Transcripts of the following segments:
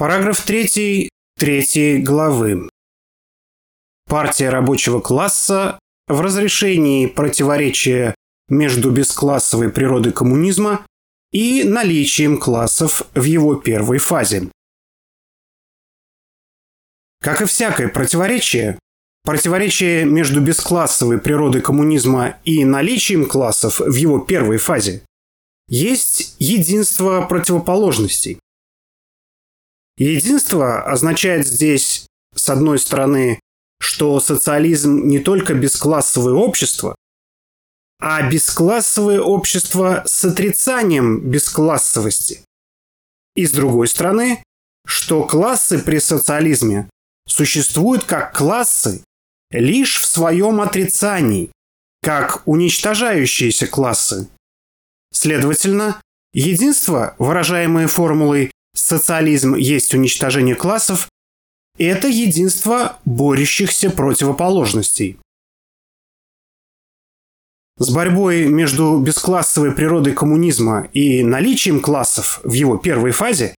Параграф 3 третьей главы. Партия рабочего класса в разрешении противоречия между бесклассовой природой коммунизма и наличием классов в его первой фазе. Как и всякое противоречие, противоречие между бесклассовой природой коммунизма и наличием классов в его первой фазе есть единство противоположностей. Единство означает здесь, с одной стороны, что социализм не только бесклассовое общество, а бесклассовое общество с отрицанием бесклассовости. И с другой стороны, что классы при социализме существуют как классы лишь в своем отрицании, как уничтожающиеся классы. Следовательно, единство, выражаемое формулой «социализм есть уничтожение классов», это единство борющихся противоположностей. С борьбой между бесклассовой природой коммунизма и наличием классов в его первой фазе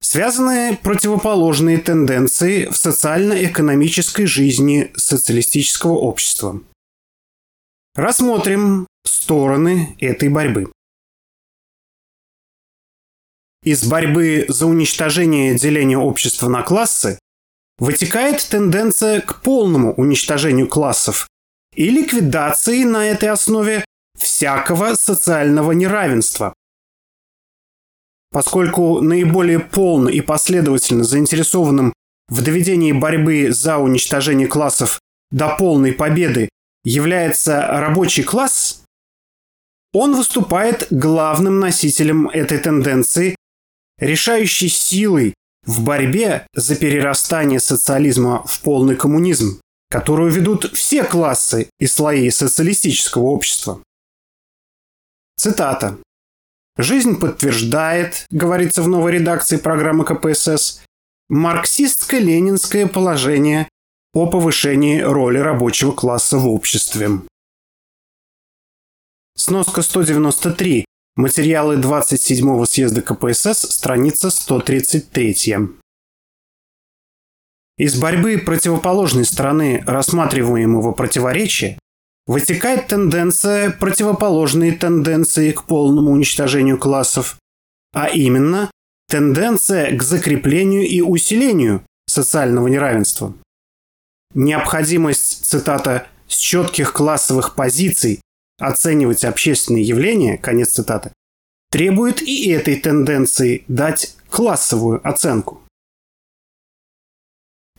связаны противоположные тенденции в социально-экономической жизни социалистического общества. Рассмотрим стороны этой борьбы. Из борьбы за уничтожение деления общества на классы вытекает тенденция к полному уничтожению классов и ликвидации на этой основе всякого социального неравенства. Поскольку наиболее полно и последовательно заинтересованным в доведении борьбы за уничтожение классов до полной победы является рабочий класс, он выступает главным носителем этой тенденции решающей силой в борьбе за перерастание социализма в полный коммунизм, которую ведут все классы и слои социалистического общества. Цитата. «Жизнь подтверждает, — говорится в новой редакции программы КПСС, — марксистско-ленинское положение о повышении роли рабочего класса в обществе». Сноска 193. Материалы 27-го съезда КПСС, страница 133. Из борьбы противоположной стороны рассматриваемого противоречия вытекает тенденция противоположной тенденции к полному уничтожению классов, а именно тенденция к закреплению и усилению социального неравенства. Необходимость, цитата, с четких классовых позиций оценивать общественные явления, конец цитаты, требует и этой тенденции дать классовую оценку.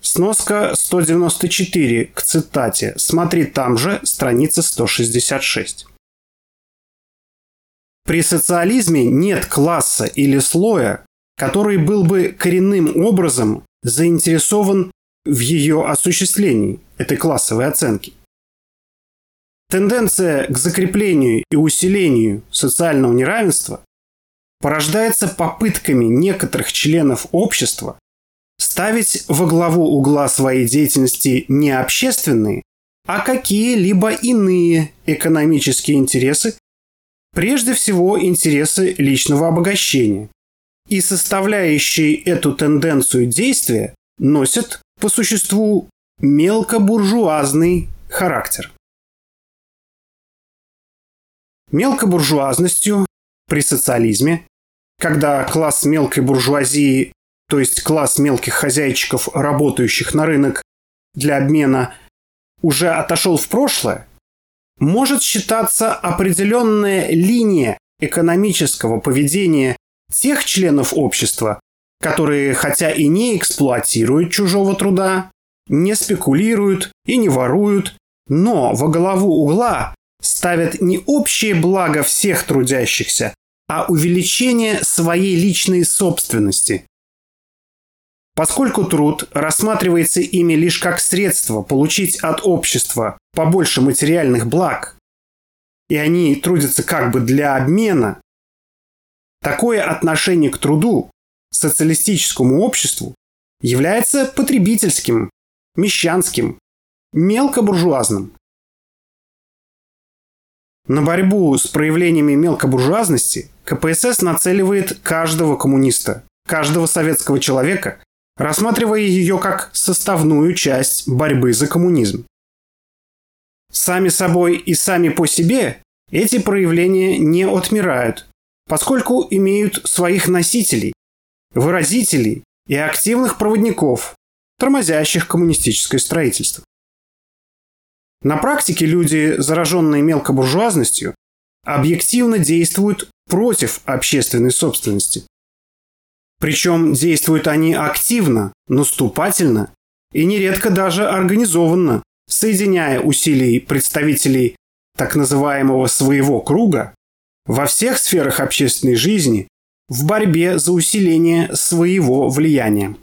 Сноска 194 к цитате. Смотри там же, страница 166. При социализме нет класса или слоя, который был бы коренным образом заинтересован в ее осуществлении, этой классовой оценки. Тенденция к закреплению и усилению социального неравенства порождается попытками некоторых членов общества ставить во главу угла своей деятельности не общественные, а какие-либо иные экономические интересы, прежде всего интересы личного обогащения. И составляющие эту тенденцию действия носят по существу мелкобуржуазный характер. Мелкобуржуазностью при социализме, когда класс мелкой буржуазии, то есть класс мелких хозяйчиков, работающих на рынок для обмена, уже отошел в прошлое, может считаться определенная линия экономического поведения тех членов общества, которые хотя и не эксплуатируют чужого труда, не спекулируют и не воруют, но во главу угла ставят не общее благо всех трудящихся, а увеличение своей личной собственности. Поскольку труд рассматривается ими лишь как средство получить от общества побольше материальных благ, и они трудятся как бы для обмена, такое отношение к труду, социалистическому обществу, является потребительским, мещанским, мелкобуржуазным. На борьбу с проявлениями мелкобуржуазности КПСС нацеливает каждого коммуниста, каждого советского человека, рассматривая ее как составную часть борьбы за коммунизм. Сами собой и сами по себе эти проявления не отмирают, поскольку имеют своих носителей, выразителей и активных проводников, тормозящих коммунистическое строительство. На практике люди, зараженные мелкобуржуазностью, объективно действуют против общественной собственности. Причем действуют они активно, наступательно и нередко даже организованно, соединяя усилий представителей так называемого своего круга во всех сферах общественной жизни в борьбе за усиление своего влияния.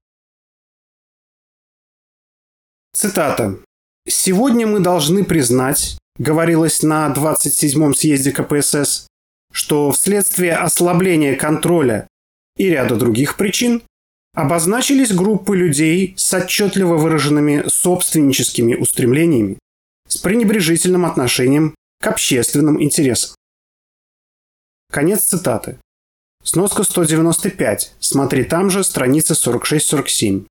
Цитата. «Сегодня мы должны признать, говорилось на 27-м съезде КПСС, что вследствие ослабления контроля и ряда других причин обозначились группы людей с отчетливо выраженными собственническими устремлениями, с пренебрежительным отношением к общественным интересам. Конец цитаты. Сноска 195. Смотри там же, страница 46-47.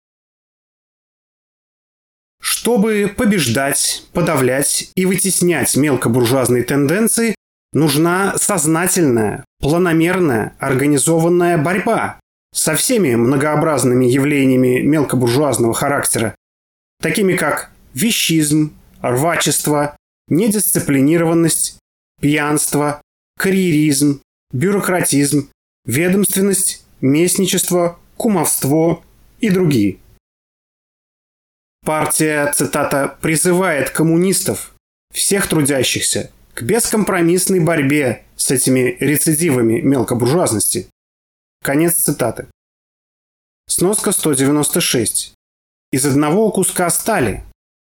Чтобы побеждать, подавлять и вытеснять мелкобуржуазные тенденции, нужна сознательная, планомерная, организованная борьба со всеми многообразными явлениями мелкобуржуазного характера, такими как вещизм, рвачество, недисциплинированность, пьянство, карьеризм, бюрократизм, ведомственность, местничество, кумовство и другие. Партия, цитата, призывает коммунистов, всех трудящихся, к бескомпромиссной борьбе с этими рецидивами мелкобуржуазности. Конец цитаты. Сноска 196. Из одного куска стали.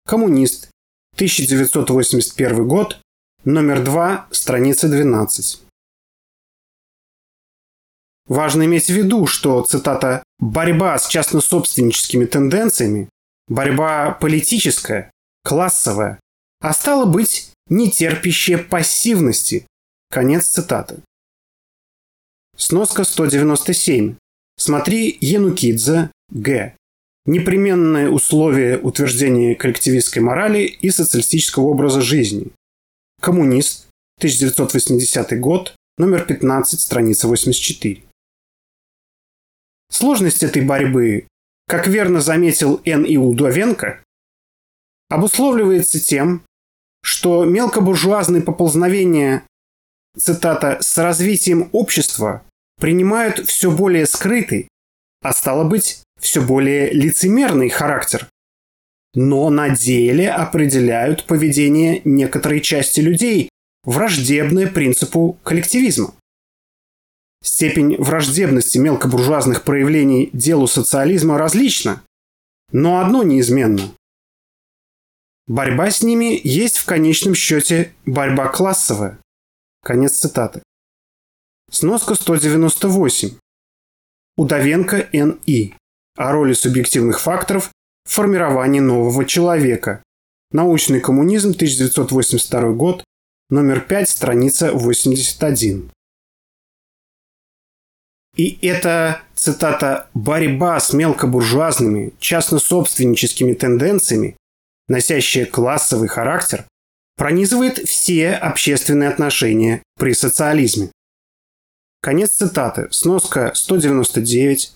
Коммунист. 1981 год. Номер 2. Страница 12. Важно иметь в виду, что, цитата, «борьба с частнособственническими тенденциями, борьба политическая, классовая, а стало быть, не терпящая пассивности». Конец цитаты. Сноска 197. Смотри Янукидзе, Г. Непременные условия утверждения коллективистской морали и социалистического образа жизни. Коммунист, 1980 год, номер 15, страница 84. Сложность этой борьбы, как верно заметил Н. И. Удовенко, обусловливается тем, что мелкобуржуазные поползновения, цитата, «с развитием общества принимают все более скрытый, а стало быть, все более лицемерный характер, но на деле определяют поведение некоторой части людей, враждебное принципу коллективизма. Степень враждебности мелкобуржуазных проявлений делу социализма различна, но одно неизменно. Борьба с ними есть в конечном счете борьба классовая. Конец цитаты. Сноска 198. Удовенко Н.И. О роли субъективных факторов в формировании нового человека. Научный коммунизм, 1982 год, номер 5, страница 81. И это, цитата, «борьба с мелкобуржуазными, частно-собственническими тенденциями, носящая классовый характер, пронизывает все общественные отношения при социализме». Конец цитаты. Сноска 199.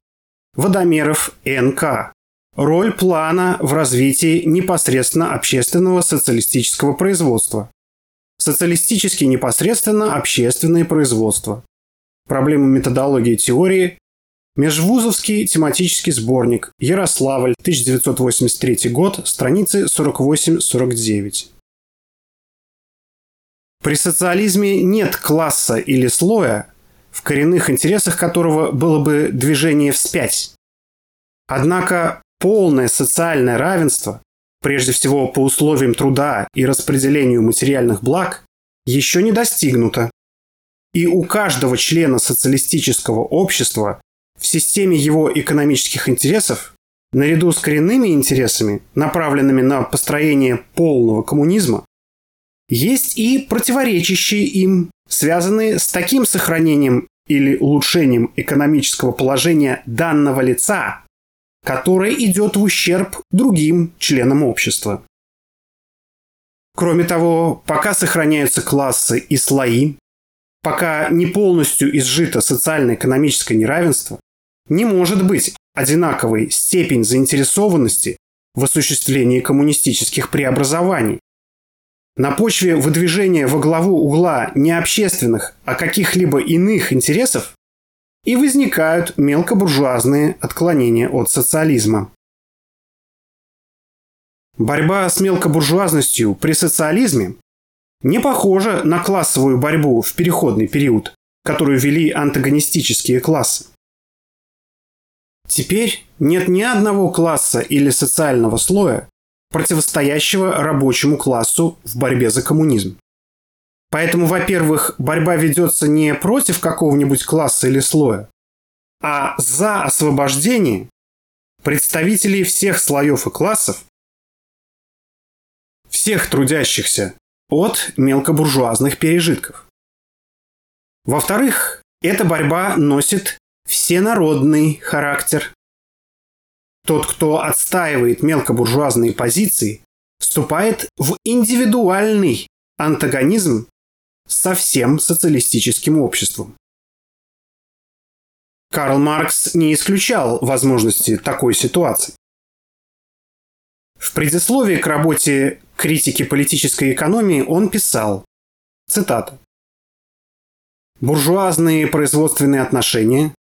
Водомеров НК. Роль плана в развитии непосредственно общественного социалистического производства. Социалистически непосредственно общественное производство. Проблемы методологии теории. Межвузовский тематический сборник. Ярославль, 1983 год, страницы 48-49. При социализме нет класса или слоя, в коренных интересах которого было бы движение вспять. Однако полное социальное равенство, прежде всего по условиям труда и распределению материальных благ, еще не достигнуто. И у каждого члена социалистического общества в системе его экономических интересов, наряду с коренными интересами, направленными на построение полного коммунизма, есть и противоречащие им, связанные с таким сохранением или улучшением экономического положения данного лица, которое идет в ущерб другим членам общества. Кроме того, пока сохраняются классы и слои, пока не полностью изжито социально-экономическое неравенство, не может быть одинаковой степень заинтересованности в осуществлении коммунистических преобразований. На почве выдвижения во главу угла не общественных, а каких-либо иных интересов и возникают мелкобуржуазные отклонения от социализма. Борьба с мелкобуржуазностью при социализме не похожа на классовую борьбу в переходный период, которую вели антагонистические классы. Теперь нет ни одного класса или социального слоя, противостоящего рабочему классу в борьбе за коммунизм. Поэтому, во-первых, борьба ведется не против какого-нибудь класса или слоя, а за освобождение представителей всех слоев и классов, всех трудящихся от мелкобуржуазных пережитков. Во-вторых, эта борьба носит всенародный характер. Тот, кто отстаивает мелкобуржуазные позиции, вступает в индивидуальный антагонизм со всем социалистическим обществом. Карл Маркс не исключал возможности такой ситуации. В предисловии к работе «Критики политической экономии» он писал, цитата, «Буржуазные производственные отношения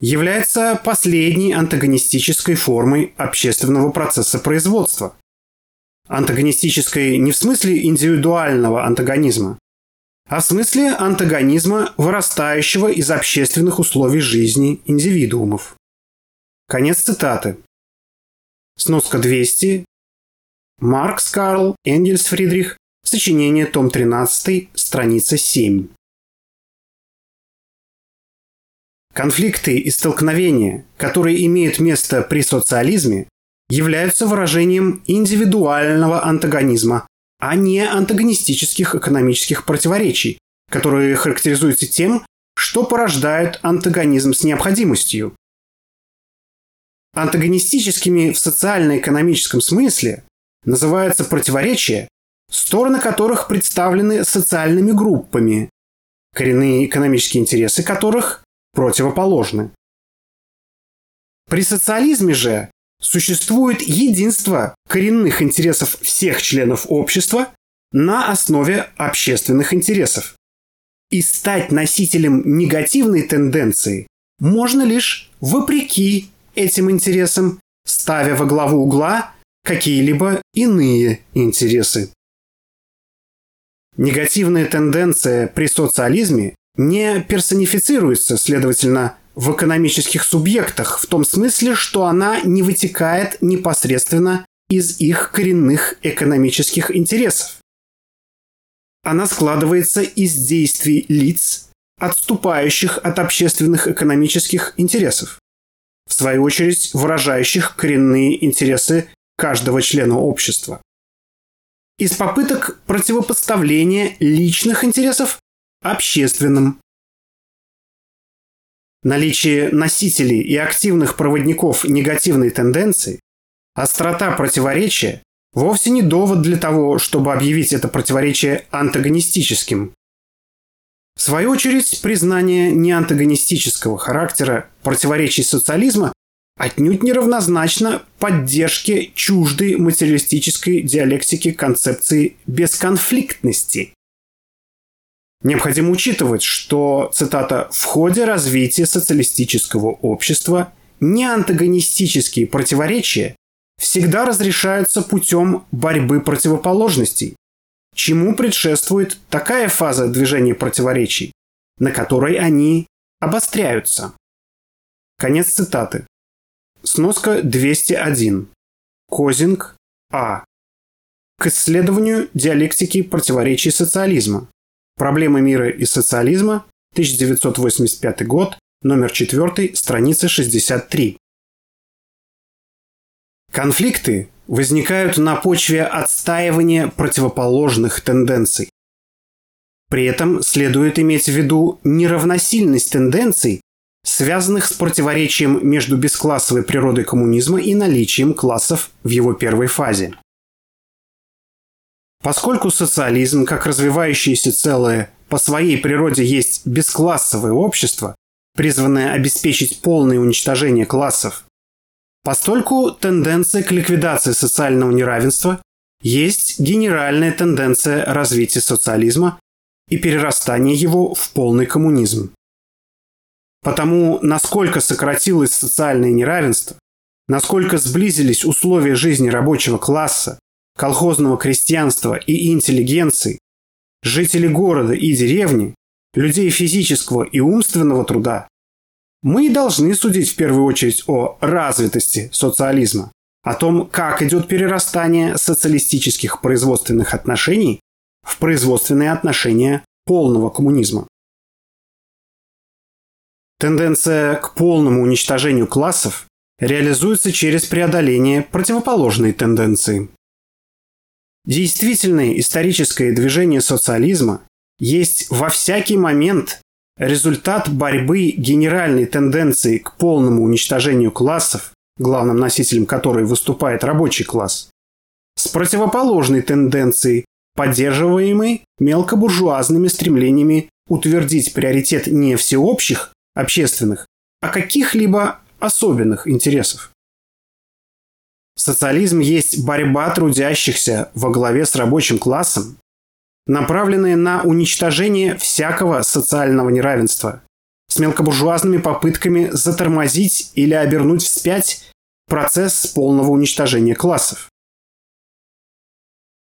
являются последней антагонистической формой общественного процесса производства. Антагонистической не в смысле индивидуального антагонизма, а в смысле антагонизма, вырастающего из общественных условий жизни индивидуумов. Конец цитаты. Сноска 200. Маркс Карл, Энгельс Фридрих. Сочинение, том 13, страница 7. Конфликты и столкновения, которые имеют место при социализме, являются выражением индивидуального антагонизма а не антагонистических экономических противоречий, которые характеризуются тем, что порождают антагонизм с необходимостью. Антагонистическими в социально-экономическом смысле называются противоречия, стороны которых представлены социальными группами, коренные экономические интересы которых противоположны. При социализме же Существует единство коренных интересов всех членов общества на основе общественных интересов. И стать носителем негативной тенденции можно лишь вопреки этим интересам, ставя во главу угла какие-либо иные интересы. Негативная тенденция при социализме не персонифицируется, следовательно, в экономических субъектах, в том смысле, что она не вытекает непосредственно из их коренных экономических интересов. Она складывается из действий лиц, отступающих от общественных экономических интересов, в свою очередь выражающих коренные интересы каждого члена общества. Из попыток противопоставления личных интересов общественным наличие носителей и активных проводников негативной тенденции, острота противоречия вовсе не довод для того, чтобы объявить это противоречие антагонистическим. В свою очередь, признание неантагонистического характера противоречий социализма отнюдь не равнозначно поддержке чуждой материалистической диалектики концепции бесконфликтности, Необходимо учитывать, что, цитата, «в ходе развития социалистического общества неантагонистические противоречия всегда разрешаются путем борьбы противоположностей, чему предшествует такая фаза движения противоречий, на которой они обостряются. Конец цитаты. Сноска 201. Козинг А. К исследованию диалектики противоречий социализма. Проблемы мира и социализма, 1985 год, номер 4, страница 63. Конфликты возникают на почве отстаивания противоположных тенденций. При этом следует иметь в виду неравносильность тенденций, связанных с противоречием между бесклассовой природой коммунизма и наличием классов в его первой фазе. Поскольку социализм, как развивающееся целое, по своей природе есть бесклассовое общество, призванное обеспечить полное уничтожение классов, постольку тенденция к ликвидации социального неравенства есть генеральная тенденция развития социализма и перерастания его в полный коммунизм. Потому насколько сократилось социальное неравенство, насколько сблизились условия жизни рабочего класса, колхозного крестьянства и интеллигенции, жителей города и деревни, людей физического и умственного труда, мы должны судить в первую очередь о развитости социализма, о том, как идет перерастание социалистических производственных отношений в производственные отношения полного коммунизма. Тенденция к полному уничтожению классов реализуется через преодоление противоположной тенденции. Действительное историческое движение социализма есть во всякий момент результат борьбы генеральной тенденции к полному уничтожению классов, главным носителем которой выступает рабочий класс, с противоположной тенденцией, поддерживаемой мелкобуржуазными стремлениями утвердить приоритет не всеобщих общественных, а каких-либо особенных интересов. Социализм есть борьба трудящихся во главе с рабочим классом, направленная на уничтожение всякого социального неравенства, с мелкобуржуазными попытками затормозить или обернуть вспять процесс полного уничтожения классов.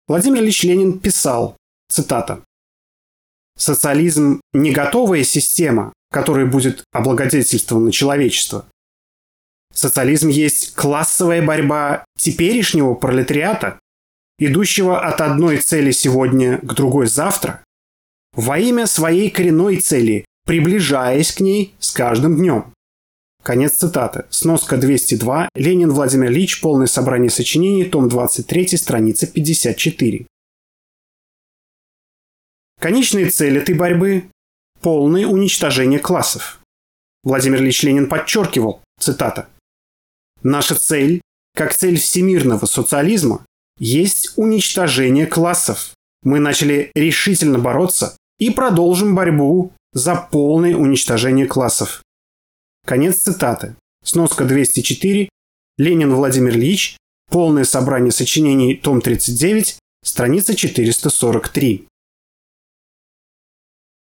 Владимир Ильич Ленин писал, цитата, «Социализм – не готовая система, которая будет облагодетельствована человечество. Социализм есть классовая борьба теперешнего пролетариата, идущего от одной цели сегодня к другой завтра, во имя своей коренной цели, приближаясь к ней с каждым днем. Конец цитаты. Сноска 202. Ленин Владимир Ильич. Полное собрание сочинений. Том 23. Страница 54. Конечная цель этой борьбы – полное уничтожение классов. Владимир Ильич Ленин подчеркивал, цитата, Наша цель, как цель всемирного социализма, есть уничтожение классов. Мы начали решительно бороться и продолжим борьбу за полное уничтожение классов. Конец цитаты. Сноска 204. Ленин Владимир Ильич. Полное собрание сочинений. Том 39. Страница 443.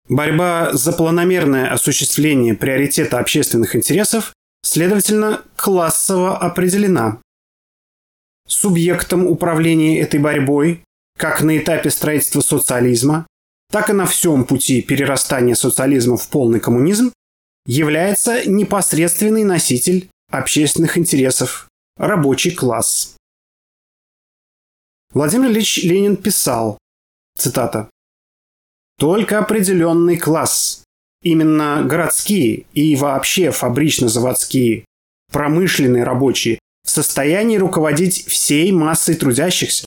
Борьба за планомерное осуществление приоритета общественных интересов следовательно, классово определена. Субъектом управления этой борьбой, как на этапе строительства социализма, так и на всем пути перерастания социализма в полный коммунизм, является непосредственный носитель общественных интересов – рабочий класс. Владимир Ильич Ленин писал, цитата, «Только определенный класс, Именно городские и вообще фабрично-заводские, промышленные рабочие в состоянии руководить всей массой трудящихся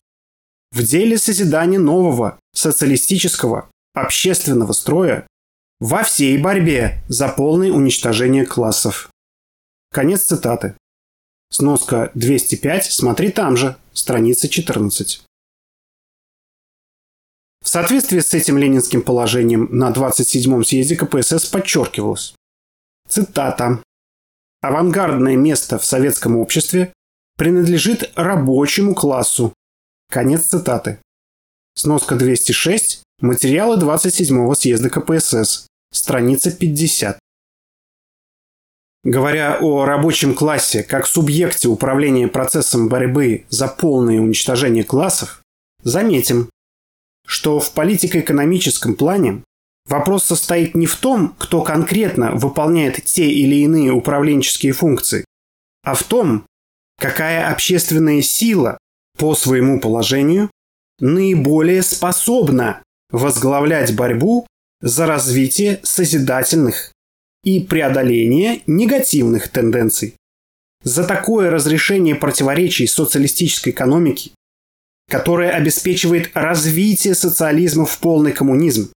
в деле созидания нового социалистического общественного строя во всей борьбе за полное уничтожение классов. Конец цитаты. Сноска 205, смотри там же, страница 14. В соответствии с этим ленинским положением на 27-м съезде КПСС подчеркивалось. Цитата. «Авангардное место в советском обществе принадлежит рабочему классу». Конец цитаты. Сноска 206. Материалы 27-го съезда КПСС. Страница 50. Говоря о рабочем классе как субъекте управления процессом борьбы за полное уничтожение классов, заметим, что в политико-экономическом плане вопрос состоит не в том, кто конкретно выполняет те или иные управленческие функции, а в том, какая общественная сила по своему положению наиболее способна возглавлять борьбу за развитие созидательных и преодоление негативных тенденций. За такое разрешение противоречий социалистической экономики которая обеспечивает развитие социализма в полный коммунизм,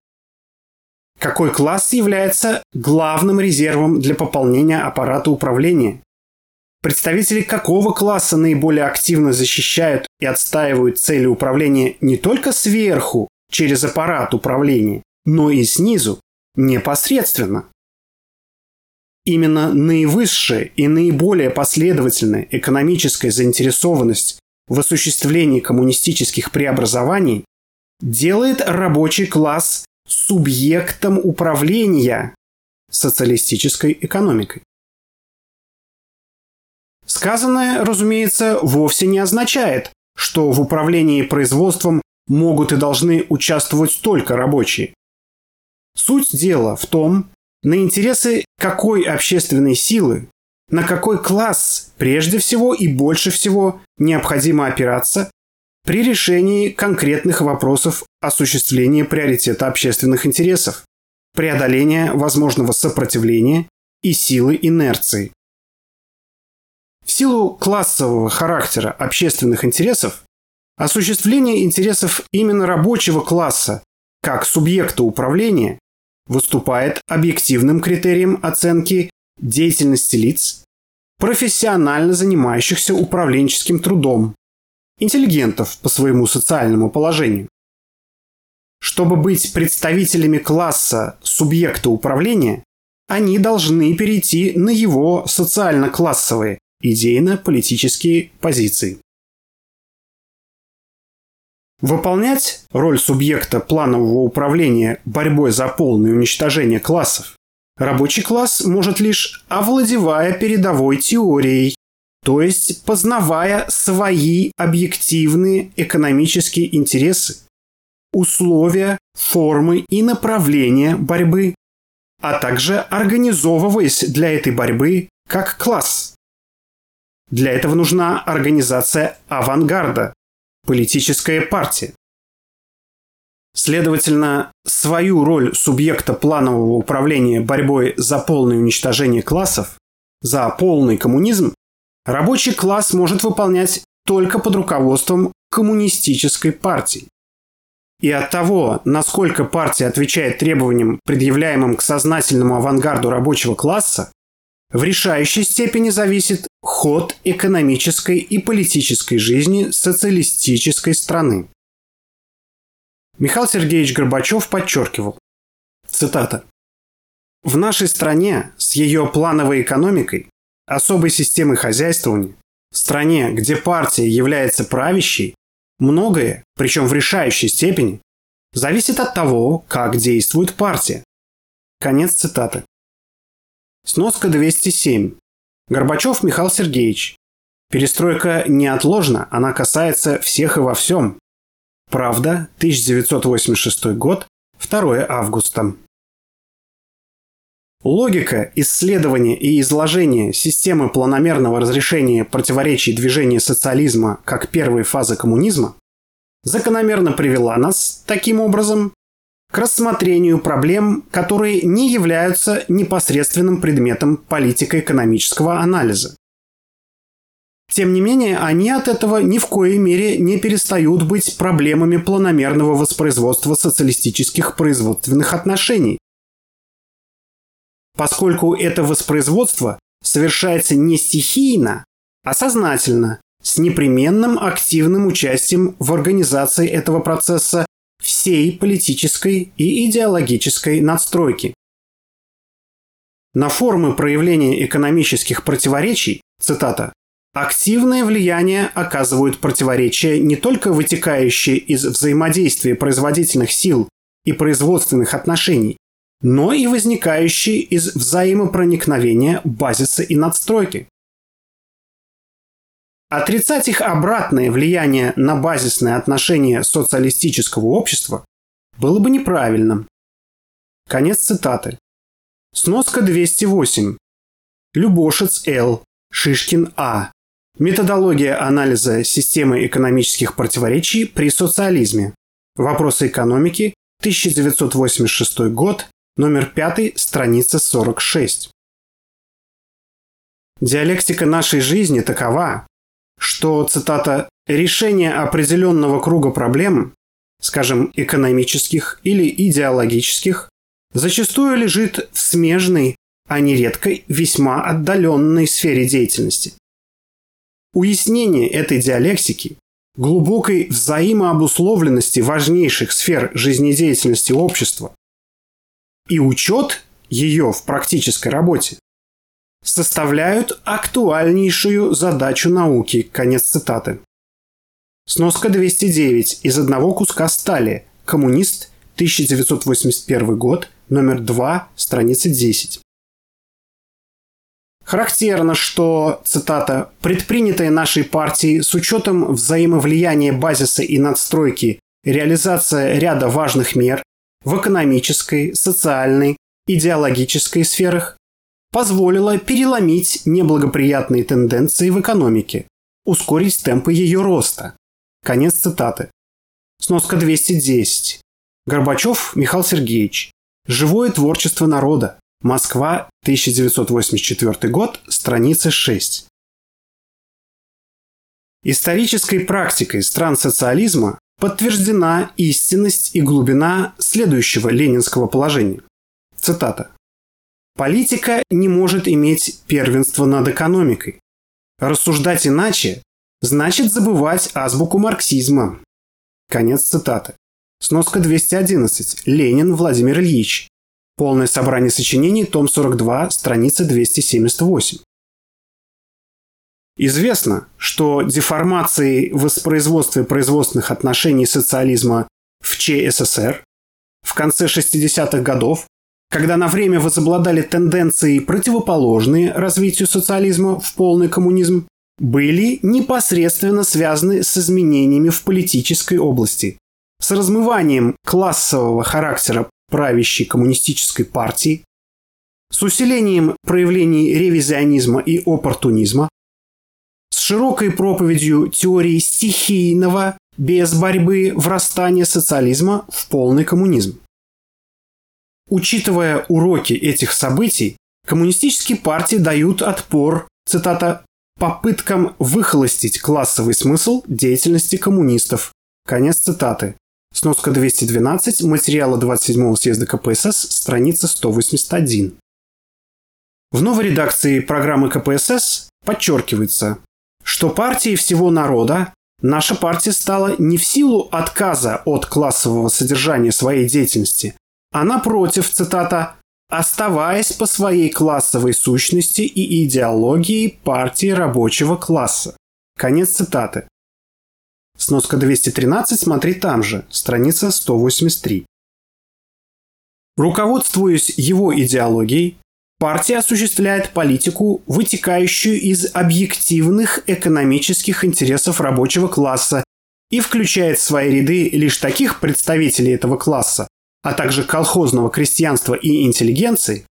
какой класс является главным резервом для пополнения аппарата управления, представители какого класса наиболее активно защищают и отстаивают цели управления не только сверху, через аппарат управления, но и снизу, непосредственно. Именно наивысшая и наиболее последовательная экономическая заинтересованность в осуществлении коммунистических преобразований делает рабочий класс субъектом управления социалистической экономикой. Сказанное, разумеется, вовсе не означает, что в управлении производством могут и должны участвовать только рабочие. Суть дела в том, на интересы какой общественной силы, на какой класс прежде всего и больше всего необходимо опираться при решении конкретных вопросов осуществления приоритета общественных интересов, преодоления возможного сопротивления и силы инерции. В силу классового характера общественных интересов, осуществление интересов именно рабочего класса как субъекта управления выступает объективным критерием оценки деятельности лиц, профессионально занимающихся управленческим трудом, интеллигентов по своему социальному положению. Чтобы быть представителями класса субъекта управления, они должны перейти на его социально-классовые, идейно-политические позиции. Выполнять роль субъекта планового управления борьбой за полное уничтожение классов рабочий класс может лишь овладевая передовой теорией, то есть познавая свои объективные экономические интересы, условия, формы и направления борьбы, а также организовываясь для этой борьбы как класс. Для этого нужна организация авангарда, политическая партия. Следовательно, свою роль субъекта планового управления борьбой за полное уничтожение классов, за полный коммунизм, рабочий класс может выполнять только под руководством коммунистической партии. И от того, насколько партия отвечает требованиям, предъявляемым к сознательному авангарду рабочего класса, в решающей степени зависит ход экономической и политической жизни социалистической страны. Михаил Сергеевич Горбачев подчеркивал, цитата, «В нашей стране с ее плановой экономикой, особой системой хозяйствования, стране, где партия является правящей, многое, причем в решающей степени, зависит от того, как действует партия». Конец цитаты. Сноска 207. Горбачев Михаил Сергеевич. Перестройка неотложна, она касается всех и во всем. Правда, 1986 год, 2 августа. Логика исследования и изложения системы планомерного разрешения противоречий движения социализма как первой фазы коммунизма закономерно привела нас, таким образом, к рассмотрению проблем, которые не являются непосредственным предметом политико-экономического анализа. Тем не менее, они от этого ни в коей мере не перестают быть проблемами планомерного воспроизводства социалистических производственных отношений. Поскольку это воспроизводство совершается не стихийно, а сознательно, с непременным активным участием в организации этого процесса всей политической и идеологической надстройки. На формы проявления экономических противоречий, цитата, Активное влияние оказывают противоречия, не только вытекающие из взаимодействия производительных сил и производственных отношений, но и возникающие из взаимопроникновения базиса и надстройки. Отрицать их обратное влияние на базисные отношения социалистического общества было бы неправильным. Конец цитаты. Сноска 208. Любошец Л. Шишкин А. Методология анализа системы экономических противоречий при социализме. Вопросы экономики. 1986 год. Номер 5. Страница 46. Диалектика нашей жизни такова, что, цитата, «решение определенного круга проблем, скажем, экономических или идеологических, зачастую лежит в смежной, а нередко весьма отдаленной сфере деятельности. Уяснение этой диалектики, глубокой взаимообусловленности важнейших сфер жизнедеятельности общества и учет ее в практической работе составляют актуальнейшую задачу науки. Конец цитаты. Сноска 209 из одного куска стали. Коммунист, 1981 год, номер 2, страница 10. Характерно, что, цитата, «предпринятая нашей партией с учетом взаимовлияния базиса и надстройки реализация ряда важных мер в экономической, социальной, идеологической сферах позволила переломить неблагоприятные тенденции в экономике, ускорить темпы ее роста. Конец цитаты. Сноска 210. Горбачев Михаил Сергеевич. Живое творчество народа. Москва, 1984 год, страница 6. Исторической практикой стран социализма подтверждена истинность и глубина следующего ленинского положения. Цитата. Политика не может иметь первенство над экономикой. Рассуждать иначе значит забывать азбуку марксизма. Конец цитаты. Сноска 211. Ленин Владимир Ильич. Полное собрание сочинений, том 42, страница 278. Известно, что деформации в воспроизводстве производственных отношений социализма в ЧССР в конце 60-х годов когда на время возобладали тенденции, противоположные развитию социализма в полный коммунизм, были непосредственно связаны с изменениями в политической области, с размыванием классового характера правящей коммунистической партии, с усилением проявлений ревизионизма и оппортунизма, с широкой проповедью теории стихийного без борьбы врастания социализма в полный коммунизм. Учитывая уроки этих событий, коммунистические партии дают отпор, цитата, попыткам выхолостить классовый смысл деятельности коммунистов. Конец цитаты. Сноска 212 материала 27-го съезда КПСС, страница 181. В новой редакции программы КПСС подчеркивается, что партии всего народа наша партия стала не в силу отказа от классового содержания своей деятельности, а напротив, цитата, оставаясь по своей классовой сущности и идеологии партии рабочего класса. Конец цитаты. Сноска 213 смотри там же, страница 183. Руководствуясь его идеологией, партия осуществляет политику, вытекающую из объективных экономических интересов рабочего класса и включает в свои ряды лишь таких представителей этого класса, а также колхозного крестьянства и интеллигенции,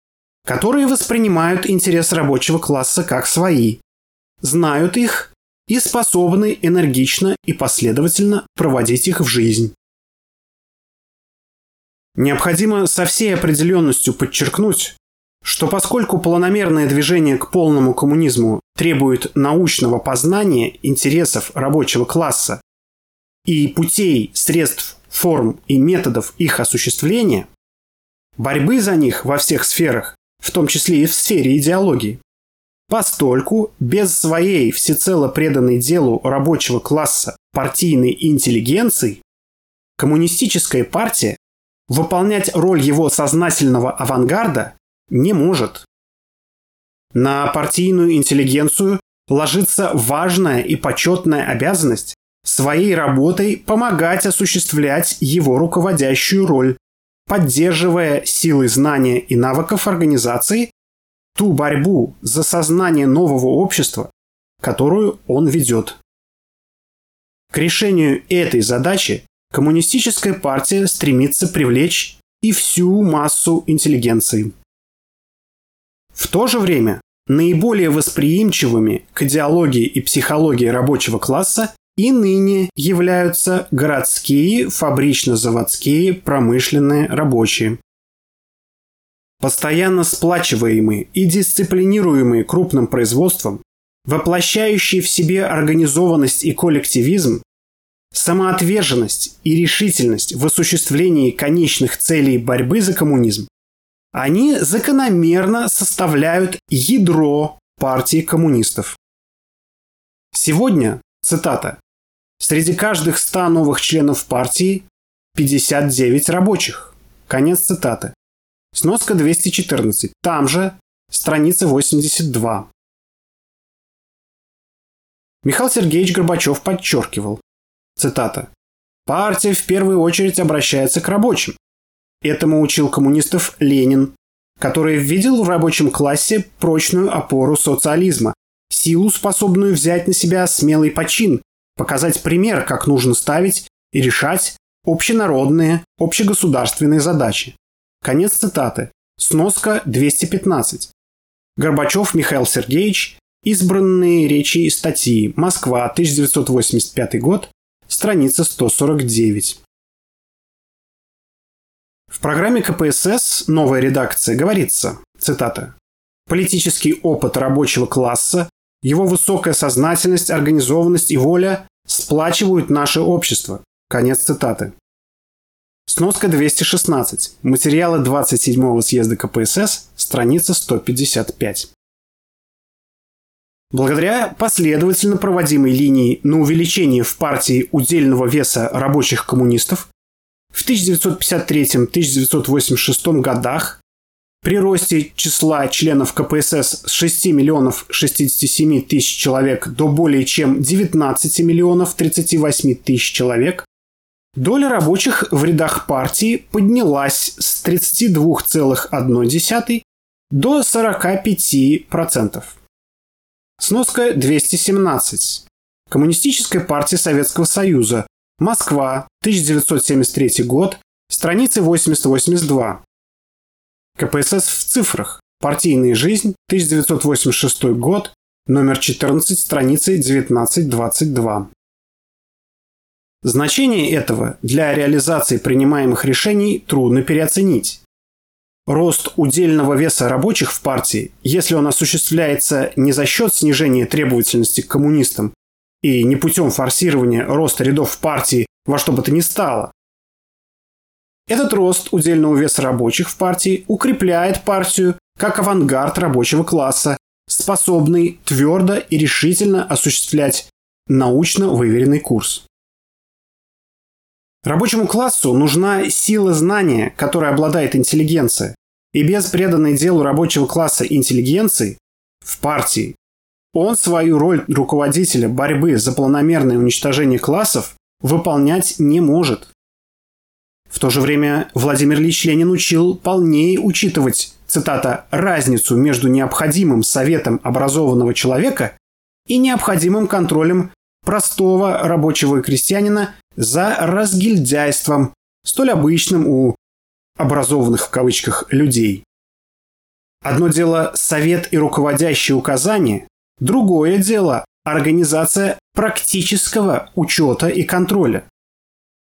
которые воспринимают интерес рабочего класса как свои, знают их и способны энергично и последовательно проводить их в жизнь. Необходимо со всей определенностью подчеркнуть, что поскольку планомерное движение к полному коммунизму требует научного познания интересов рабочего класса и путей, средств форм и методов их осуществления, борьбы за них во всех сферах, в том числе и в сфере идеологии. Постольку без своей всецело преданной делу рабочего класса партийной интеллигенции коммунистическая партия выполнять роль его сознательного авангарда не может. На партийную интеллигенцию ложится важная и почетная обязанность своей работой помогать осуществлять его руководящую роль, поддерживая силы знания и навыков организации ту борьбу за сознание нового общества, которую он ведет. К решению этой задачи коммунистическая партия стремится привлечь и всю массу интеллигенции. В то же время наиболее восприимчивыми к идеологии и психологии рабочего класса и ныне являются городские, фабрично-заводские, промышленные рабочие. Постоянно сплачиваемые и дисциплинируемые крупным производством, воплощающие в себе организованность и коллективизм, самоотверженность и решительность в осуществлении конечных целей борьбы за коммунизм Они закономерно составляют ядро партии коммунистов. Сегодня, цитата, среди каждых 100 новых членов партии 59 рабочих. Конец цитаты. Сноска 214. Там же страница 82. Михаил Сергеевич Горбачев подчеркивал, цитата, «Партия в первую очередь обращается к рабочим. Этому учил коммунистов Ленин, который видел в рабочем классе прочную опору социализма, силу, способную взять на себя смелый почин, показать пример, как нужно ставить и решать общенародные, общегосударственные задачи. Конец цитаты. Сноска 215. Горбачев Михаил Сергеевич. Избранные речи и статьи. Москва, 1985 год. Страница 149. В программе КПСС «Новая редакция» говорится, цитата, «Политический опыт рабочего класса, его высокая сознательность, организованность и воля сплачивают наше общество». Конец цитаты. Сноска 216. Материалы 27-го съезда КПСС, страница 155. Благодаря последовательно проводимой линии на увеличение в партии удельного веса рабочих коммунистов в 1953-1986 годах при росте числа членов КПСС с 6 миллионов 67 тысяч человек до более чем 19 миллионов 38 тысяч человек, доля рабочих в рядах партии поднялась с 32,1 до 45%. Сноска 217. Коммунистическая партия Советского Союза. Москва, 1973 год, страницы 80-82. КПСС в цифрах. Партийная жизнь, 1986 год, номер 14, страницы 19-22. Значение этого для реализации принимаемых решений трудно переоценить. Рост удельного веса рабочих в партии, если он осуществляется не за счет снижения требовательности к коммунистам и не путем форсирования роста рядов в партии во что бы то ни стало, этот рост удельного веса рабочих в партии укрепляет партию как авангард рабочего класса, способный твердо и решительно осуществлять научно выверенный курс. Рабочему классу нужна сила знания, которой обладает интеллигенция. И без преданной делу рабочего класса интеллигенции в партии он свою роль руководителя борьбы за планомерное уничтожение классов выполнять не может. В то же время Владимир Ильич Ленин учил полнее учитывать, цитата, «разницу между необходимым советом образованного человека и необходимым контролем простого рабочего крестьянина за разгильдяйством, столь обычным у образованных в кавычках людей. Одно дело совет и руководящие указания, другое дело организация практического учета и контроля.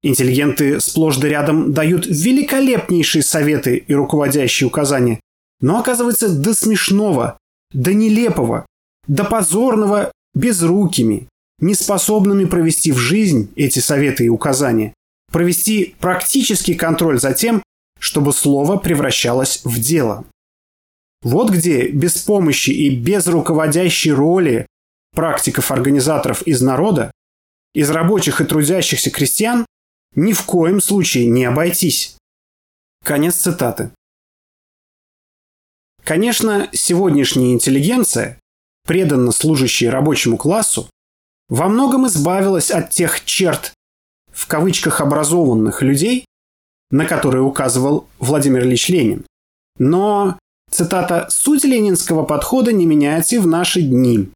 Интеллигенты сплошь да рядом дают великолепнейшие советы и руководящие указания, но оказывается до смешного, до нелепого, до позорного безрукими, неспособными провести в жизнь эти советы и указания, провести практический контроль за тем, чтобы слово превращалось в дело. Вот где без помощи и без руководящей роли практиков-организаторов из народа, из рабочих и трудящихся крестьян ни в коем случае не обойтись. Конец цитаты. Конечно, сегодняшняя интеллигенция, преданно служащая рабочему классу, во многом избавилась от тех черт, в кавычках образованных людей, на которые указывал Владимир Ильич Ленин. Но, цитата, «суть ленинского подхода не меняется и в наши дни».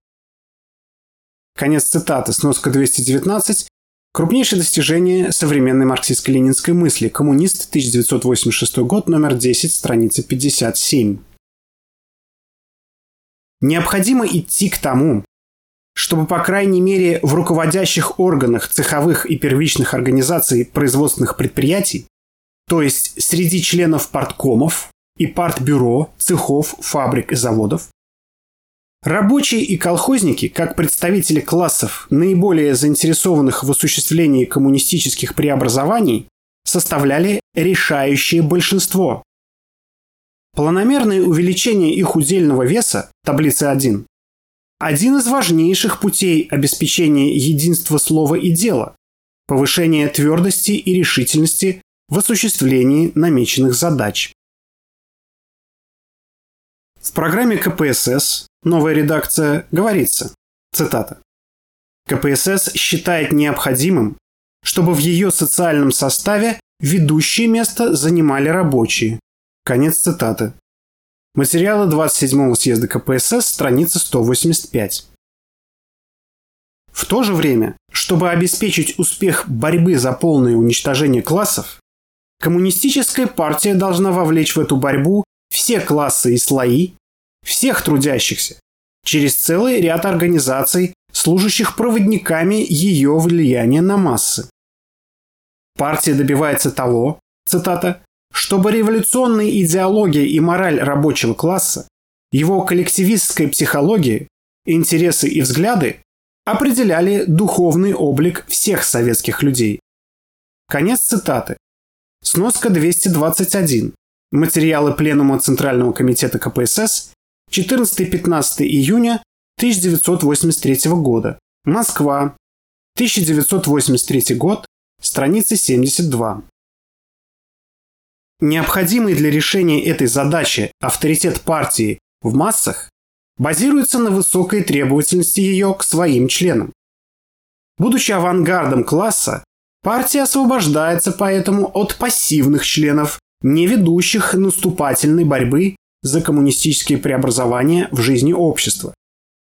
Конец цитаты, сноска 219. Крупнейшее достижение современной марксистско-ленинской мысли. Коммунист, 1986 год, номер 10, страница 57. Необходимо идти к тому, чтобы, по крайней мере, в руководящих органах цеховых и первичных организаций производственных предприятий, то есть среди членов парткомов и партбюро, цехов, фабрик и заводов, Рабочие и колхозники, как представители классов, наиболее заинтересованных в осуществлении коммунистических преобразований, составляли решающее большинство. Планомерное увеличение их удельного веса, таблица 1, один из важнейших путей обеспечения единства слова и дела, повышения твердости и решительности в осуществлении намеченных задач. В программе КПСС новая редакция говорится, цитата, КПСС считает необходимым, чтобы в ее социальном составе ведущее место занимали рабочие. Конец цитаты. Материалы 27-го съезда КПСС, страница 185. В то же время, чтобы обеспечить успех борьбы за полное уничтожение классов, коммунистическая партия должна вовлечь в эту борьбу все классы и слои, всех трудящихся, через целый ряд организаций, служащих проводниками ее влияния на массы. Партия добивается того, цитата, чтобы революционная идеология и мораль рабочего класса, его коллективистская психология, интересы и взгляды определяли духовный облик всех советских людей. Конец цитаты. Сноска 221. Материалы Пленума Центрального комитета КПСС 14-15 июня 1983 года. Москва. 1983 год. Страница 72. Необходимый для решения этой задачи авторитет партии в массах базируется на высокой требовательности ее к своим членам. Будучи авангардом класса, партия освобождается поэтому от пассивных членов, не ведущих наступательной борьбы за коммунистические преобразования в жизни общества,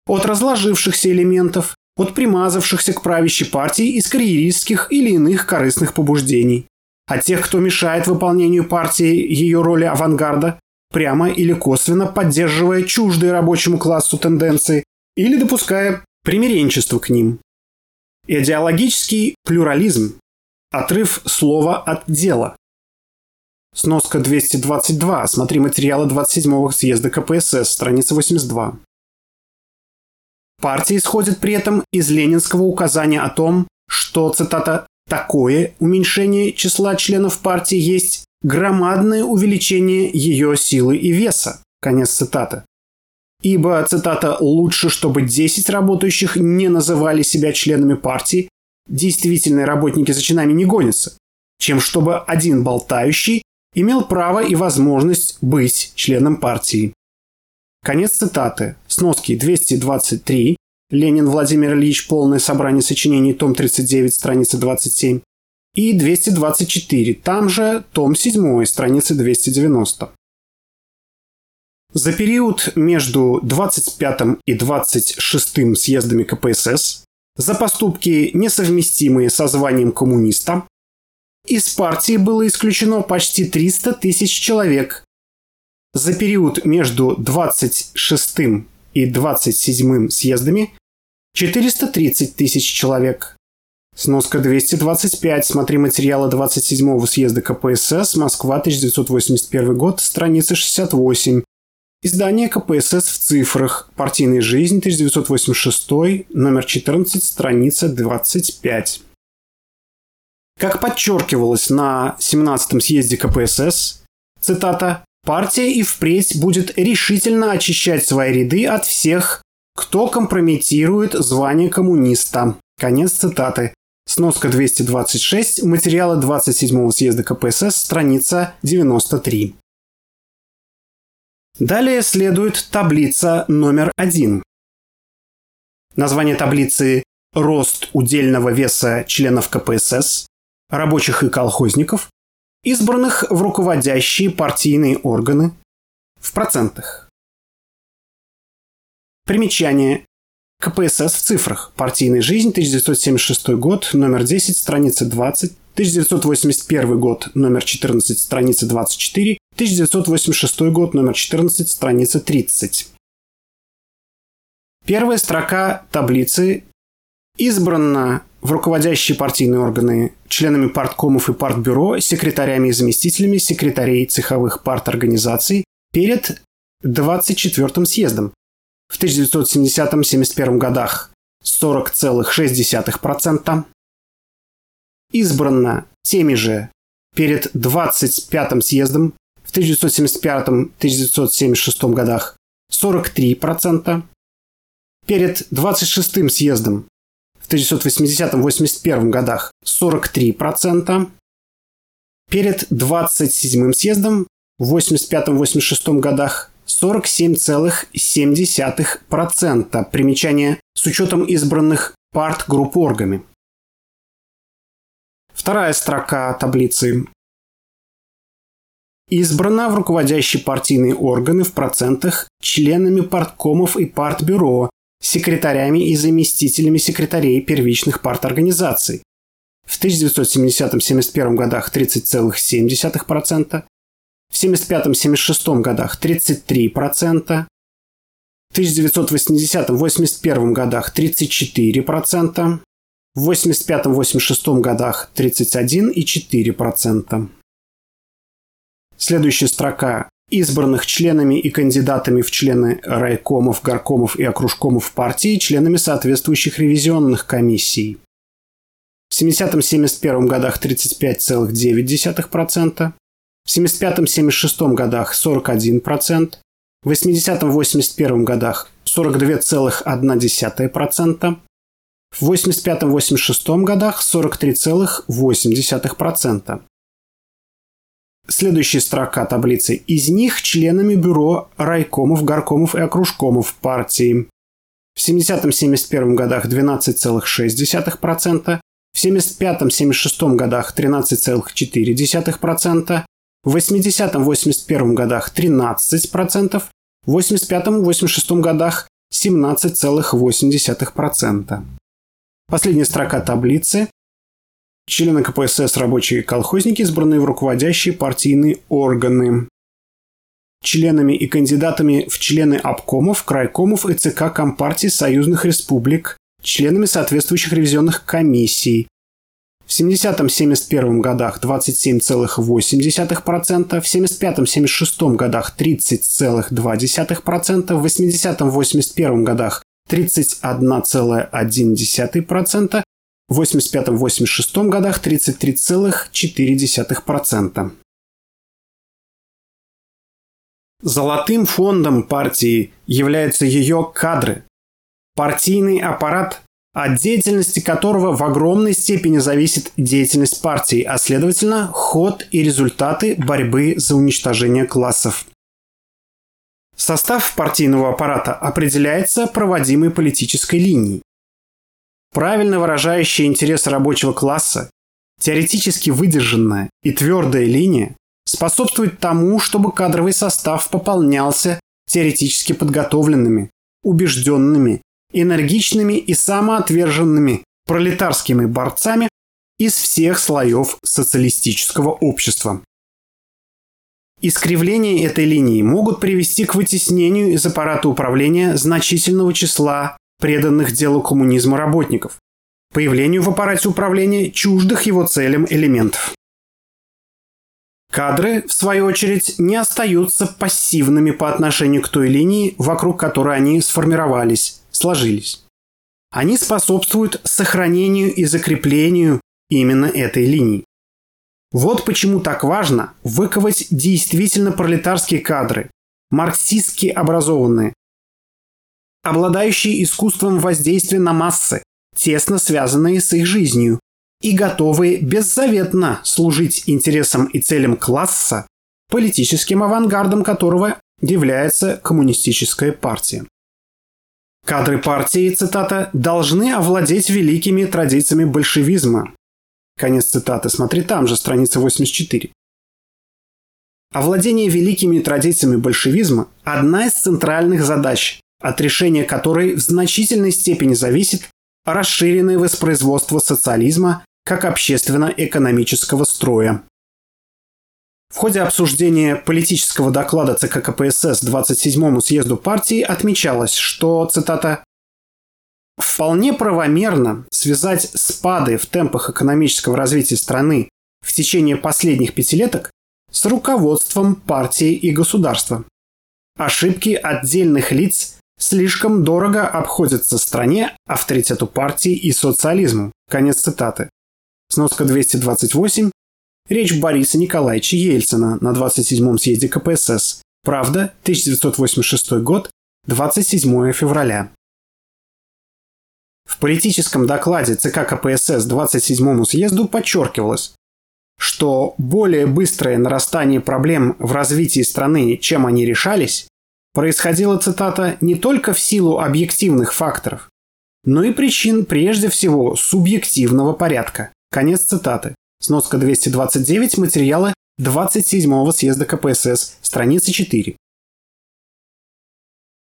от разложившихся элементов, от примазавшихся к правящей партии из карьеристских или иных корыстных побуждений а тех, кто мешает выполнению партии ее роли авангарда, прямо или косвенно поддерживая чуждые рабочему классу тенденции или допуская примиренчество к ним. Идеологический плюрализм – отрыв слова от дела. Сноска 222. Смотри материалы 27-го съезда КПСС, страница 82. Партия исходит при этом из ленинского указания о том, что, цитата, Такое уменьшение числа членов партии есть громадное увеличение ее силы и веса. Конец цитаты. Ибо, цитата, «лучше, чтобы 10 работающих не называли себя членами партии, действительные работники за чинами не гонятся, чем чтобы один болтающий имел право и возможность быть членом партии». Конец цитаты. Сноски 223, Ленин Владимир Ильич. Полное собрание сочинений. Том 39, страница 27. И 224. Там же том 7, страница 290. За период между 25 и 26 съездами КПСС за поступки, несовместимые со званием коммуниста, из партии было исключено почти 300 тысяч человек. За период между 26 и 27 съездами 430 тысяч человек. Сноска 225. Смотри материалы 27-го съезда КПСС, Москва, 1981 год, страница 68. Издание КПСС в цифрах. Партийная жизнь, 1986, номер 14, страница 25. Как подчеркивалось на 17-м съезде КПСС, цитата, «Партия и впредь будет решительно очищать свои ряды от всех кто компрометирует звание коммуниста? Конец цитаты. Сноска 226, материалы 27-го съезда КПСС, страница 93. Далее следует таблица номер один. Название таблицы «Рост удельного веса членов КПСС, рабочих и колхозников, избранных в руководящие партийные органы в процентах». Примечание. КПСС в цифрах. Партийная жизнь. 1976 год. Номер 10. Страница 20. 1981 год. Номер 14. Страница 24. 1986 год. Номер 14. Страница 30. Первая строка таблицы избрана в руководящие партийные органы членами парткомов и партбюро, секретарями и заместителями секретарей цеховых парторганизаций перед 24-м съездом, в 1970-71 годах 40,6%, избрано теми же перед 25-м съездом в 1975-1976 годах 43%, перед 26-м съездом в 1980-81 годах 43%, перед 27-м съездом в 85-86 годах 47,7%. Примечание с учетом избранных парт-групп оргами. Вторая строка таблицы. Избрана в руководящие партийные органы в процентах членами парткомов и партбюро, секретарями и заместителями секретарей первичных парторганизаций. В 1970-71 годах 30,7%, в 75-76 годах 33%, в 1980-81 годах 34%, в 85-86 годах 31,4%. Следующая строка избранных членами и кандидатами в члены райкомов, горкомов и окружкомов партии, членами соответствующих ревизионных комиссий. В 70-71 годах 35,9%, в 75-76 годах 41%, в 80-81 годах 42,1%, в 85-86 годах 43,8%. Следующая строка таблицы. Из них членами бюро райкомов, горкомов и окружкомов партии. В 70-71 годах 12,6%, в 75-76 годах 13,4%, в 80-81 годах 13%, в 85-86 годах 17,8%. Последняя строка таблицы. Члены КПСС рабочие колхозники, избранные в руководящие партийные органы. Членами и кандидатами в члены обкомов, крайкомов и ЦК Компартии союзных республик, членами соответствующих ревизионных комиссий, в 70-71 годах 27,8%, в 75-76 годах 30,2%, в 80-81 годах 31,1%, в 85-86 годах 33,4%. Золотым фондом партии являются ее кадры. Партийный аппарат от деятельности которого в огромной степени зависит деятельность партии, а следовательно ход и результаты борьбы за уничтожение классов. Состав партийного аппарата определяется проводимой политической линией. Правильно выражающая интересы рабочего класса, теоретически выдержанная и твердая линия способствует тому, чтобы кадровый состав пополнялся теоретически подготовленными, убежденными энергичными и самоотверженными пролетарскими борцами из всех слоев социалистического общества. Искривления этой линии могут привести к вытеснению из аппарата управления значительного числа преданных делу коммунизма работников, появлению в аппарате управления чуждых его целям элементов. Кадры, в свою очередь, не остаются пассивными по отношению к той линии, вокруг которой они сформировались, сложились. Они способствуют сохранению и закреплению именно этой линии. Вот почему так важно выковать действительно пролетарские кадры, марксистски образованные, обладающие искусством воздействия на массы, тесно связанные с их жизнью и готовые беззаветно служить интересам и целям класса, политическим авангардом которого является коммунистическая партия. Кадры партии, цитата, «должны овладеть великими традициями большевизма». Конец цитаты. Смотри там же, страница 84. Овладение великими традициями большевизма – одна из центральных задач, от решения которой в значительной степени зависит расширенное воспроизводство социализма как общественно-экономического строя. В ходе обсуждения политического доклада ЦК КПСС 27-му съезду партии отмечалось, что, цитата, «вполне правомерно связать спады в темпах экономического развития страны в течение последних пятилеток с руководством партии и государства. Ошибки отдельных лиц слишком дорого обходятся стране, авторитету партии и социализму». Конец цитаты. Сноска 228 Речь Бориса Николаевича Ельцина на 27-м съезде КПСС. Правда, 1986 год, 27 февраля. В политическом докладе ЦК КПСС 27-му съезду подчеркивалось, что более быстрое нарастание проблем в развитии страны, чем они решались, происходило, цитата, не только в силу объективных факторов, но и причин прежде всего субъективного порядка. Конец цитаты. Сноска 229 материала 27-го съезда КПСС, страница 4.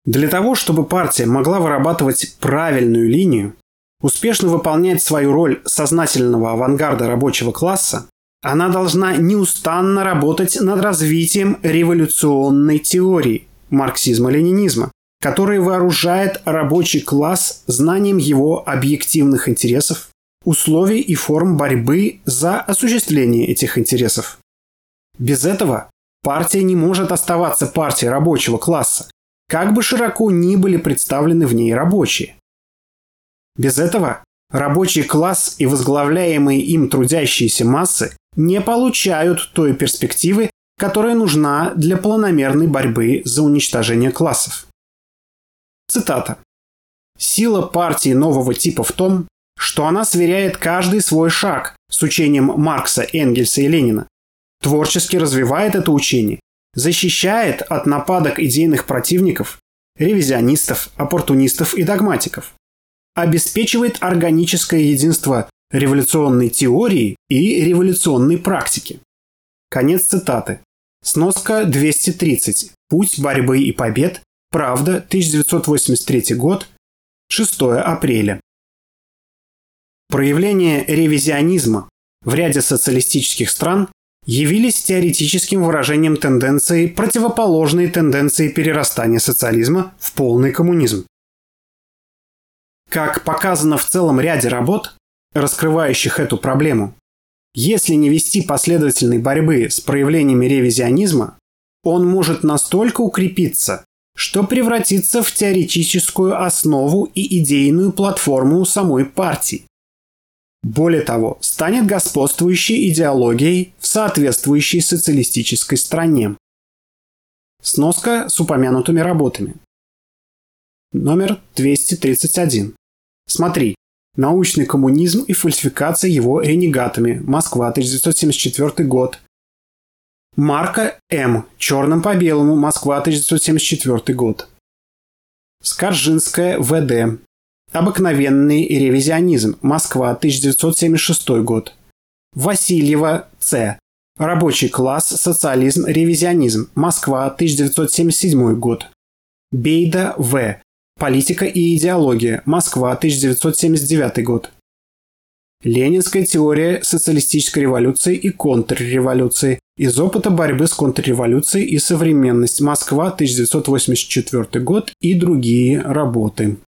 Для того, чтобы партия могла вырабатывать правильную линию, успешно выполнять свою роль сознательного авангарда рабочего класса, она должна неустанно работать над развитием революционной теории марксизма-ленинизма, которая вооружает рабочий класс знанием его объективных интересов, условий и форм борьбы за осуществление этих интересов. Без этого партия не может оставаться партией рабочего класса, как бы широко ни были представлены в ней рабочие. Без этого рабочий класс и возглавляемые им трудящиеся массы не получают той перспективы, которая нужна для планомерной борьбы за уничтожение классов. Цитата. «Сила партии нового типа в том, что она сверяет каждый свой шаг с учением Маркса, Энгельса и Ленина, творчески развивает это учение, защищает от нападок идейных противников, ревизионистов, оппортунистов и догматиков, обеспечивает органическое единство революционной теории и революционной практики. Конец цитаты. Сноска 230. Путь борьбы и побед. Правда, 1983 год, 6 апреля. Проявления ревизионизма в ряде социалистических стран явились теоретическим выражением тенденции, противоположной тенденции перерастания социализма в полный коммунизм. Как показано в целом ряде работ, раскрывающих эту проблему, если не вести последовательной борьбы с проявлениями ревизионизма, он может настолько укрепиться, что превратится в теоретическую основу и идейную платформу самой партии. Более того, станет господствующей идеологией в соответствующей социалистической стране. Сноска с упомянутыми работами. Номер 231. Смотри. Научный коммунизм и фальсификация его ренегатами. Москва, 1974 год. Марка М. Черным по белому. Москва, 1974 год. Скаржинская ВД. Обыкновенный ревизионизм. Москва, 1976 год. Васильева С. Рабочий класс, социализм, ревизионизм. Москва, 1977 год. Бейда В. Политика и идеология. Москва, 1979 год. Ленинская теория социалистической революции и контрреволюции. Из опыта борьбы с контрреволюцией и современность. Москва, 1984 год и другие работы.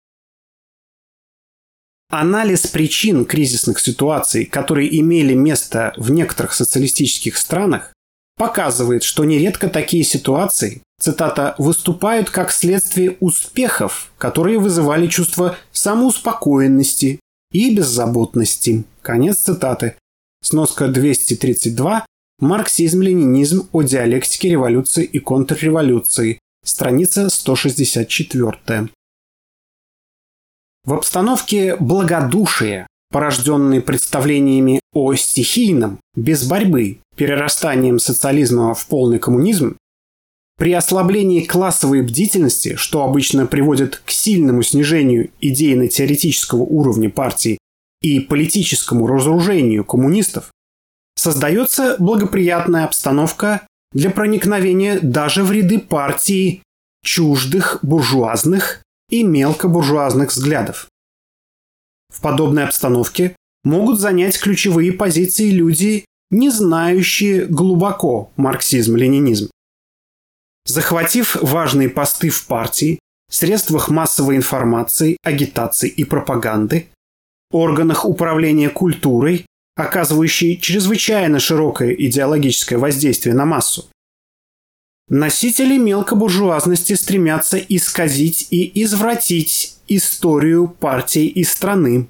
Анализ причин кризисных ситуаций, которые имели место в некоторых социалистических странах, показывает, что нередко такие ситуации, цитата, «выступают как следствие успехов, которые вызывали чувство самоуспокоенности и беззаботности». Конец цитаты. Сноска 232. Марксизм-ленинизм о диалектике революции и контрреволюции. Страница 164. В обстановке благодушия, порожденной представлениями о стихийном, без борьбы, перерастанием социализма в полный коммунизм, при ослаблении классовой бдительности, что обычно приводит к сильному снижению идейно-теоретического уровня партии и политическому разоружению коммунистов, создается благоприятная обстановка для проникновения даже в ряды партии чуждых буржуазных и мелкобуржуазных взглядов. В подобной обстановке могут занять ключевые позиции люди, не знающие глубоко марксизм-ленинизм. Захватив важные посты в партии, средствах массовой информации, агитации и пропаганды, органах управления культурой, оказывающие чрезвычайно широкое идеологическое воздействие на массу, Носители мелкобуржуазности стремятся исказить и извратить историю партии и страны,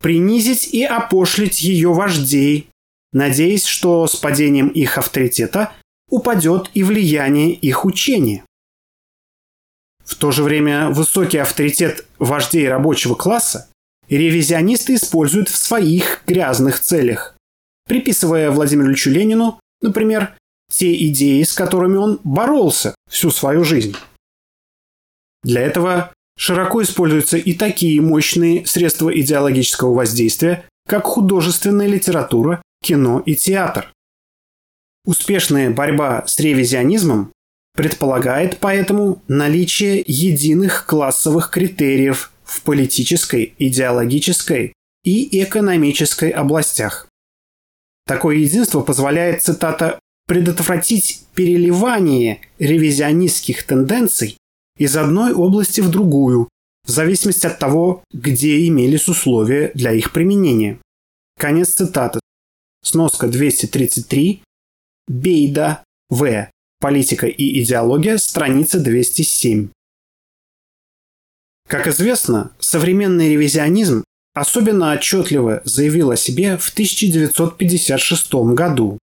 принизить и опошлить ее вождей, надеясь, что с падением их авторитета упадет и влияние их учения. В то же время высокий авторитет вождей рабочего класса ревизионисты используют в своих грязных целях, приписывая Владимиру Ильичу Ленину, например, те идеи, с которыми он боролся всю свою жизнь. Для этого широко используются и такие мощные средства идеологического воздействия, как художественная литература, кино и театр. Успешная борьба с ревизионизмом предполагает поэтому наличие единых классовых критериев в политической, идеологической и экономической областях. Такое единство позволяет, цитата, предотвратить переливание ревизионистских тенденций из одной области в другую, в зависимости от того, где имелись условия для их применения. Конец цитаты. Сноска 233. Бейда В. Политика и идеология. Страница 207. Как известно, современный ревизионизм особенно отчетливо заявил о себе в 1956 году.